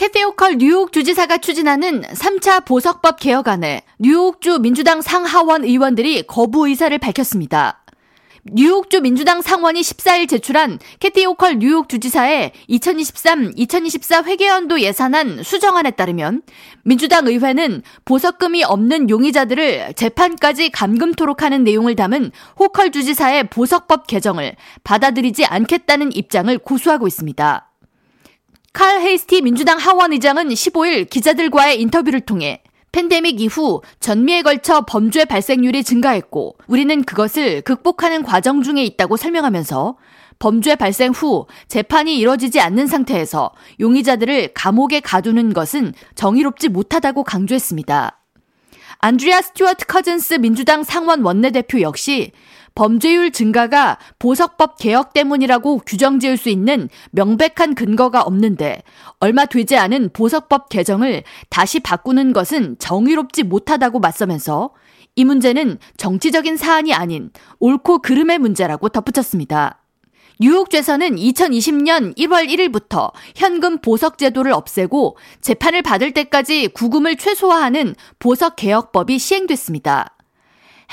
캐티 오컬 뉴욕 주지사가 추진하는 3차 보석법 개혁안에 뉴욕주 민주당 상하원 의원들이 거부 의사를 밝혔습니다. 뉴욕주 민주당 상원이 14일 제출한 캐티 오컬 뉴욕 주지사의 2023-2024 회계연도 예산안 수정안에 따르면 민주당 의회는 보석금이 없는 용의자들을 재판까지 감금토록 하는 내용을 담은 호컬 주지사의 보석법 개정을 받아들이지 않겠다는 입장을 고수하고 있습니다. 칼 헤이스티 민주당 하원 의장은 15일 기자들과의 인터뷰를 통해 팬데믹 이후 전미에 걸쳐 범죄 발생률이 증가했고 우리는 그것을 극복하는 과정 중에 있다고 설명하면서 범죄 발생 후 재판이 이뤄지지 않는 상태에서 용의자들을 감옥에 가두는 것은 정의롭지 못하다고 강조했습니다. 안드리아 스튜어트 커즌스 민주당 상원 원내대표 역시 범죄율 증가가 보석법 개혁 때문이라고 규정 지을 수 있는 명백한 근거가 없는데 얼마 되지 않은 보석법 개정을 다시 바꾸는 것은 정의롭지 못하다고 맞서면서 이 문제는 정치적인 사안이 아닌 옳고 그름의 문제라고 덧붙였습니다. 뉴욕죄에서는 2020년 1월 1일부터 현금 보석 제도를 없애고 재판을 받을 때까지 구금을 최소화하는 보석 개혁법이 시행됐습니다.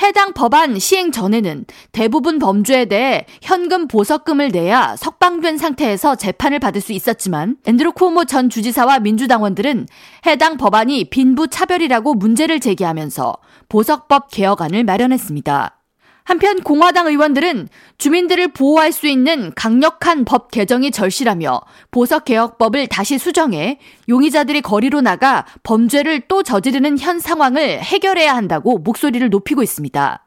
해당 법안 시행 전에는 대부분 범죄에 대해 현금 보석금을 내야 석방된 상태에서 재판을 받을 수 있었지만 앤드루 코모 전 주지사와 민주당원들은 해당 법안이 빈부 차별이라고 문제를 제기하면서 보석법 개혁안을 마련했습니다. 한편 공화당 의원들은 주민들을 보호할 수 있는 강력한 법 개정이 절실하며 보석개혁법을 다시 수정해 용의자들이 거리로 나가 범죄를 또 저지르는 현 상황을 해결해야 한다고 목소리를 높이고 있습니다.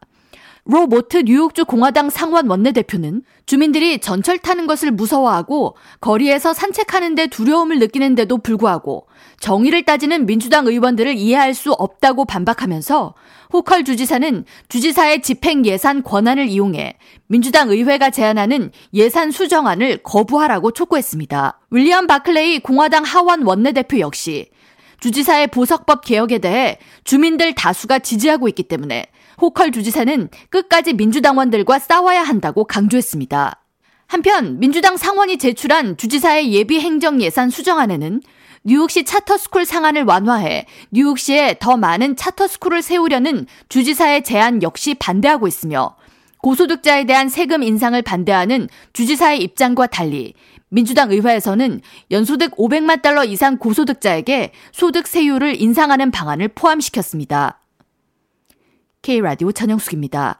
로 모트 뉴욕주 공화당 상원 원내대표는 주민들이 전철 타는 것을 무서워하고 거리에서 산책하는데 두려움을 느끼는데도 불구하고 정의를 따지는 민주당 의원들을 이해할 수 없다고 반박하면서 호컬 주지사는 주지사의 집행 예산 권한을 이용해 민주당 의회가 제안하는 예산 수정안을 거부하라고 촉구했습니다. 윌리엄 바클레이 공화당 하원 원내대표 역시 주지사의 보석법 개혁에 대해 주민들 다수가 지지하고 있기 때문에 호컬 주지사는 끝까지 민주당원들과 싸워야 한다고 강조했습니다. 한편 민주당 상원이 제출한 주지사의 예비 행정 예산 수정안에는 뉴욕시 차터스쿨 상한을 완화해 뉴욕시에 더 많은 차터스쿨을 세우려는 주지사의 제안 역시 반대하고 있으며 고소득자에 대한 세금 인상을 반대하는 주지사의 입장과 달리 민주당 의회에서는 연소득 500만 달러 이상 고소득자에게 소득 세율을 인상하는 방안을 포함시켰습니다. K라디오 전영숙입니다.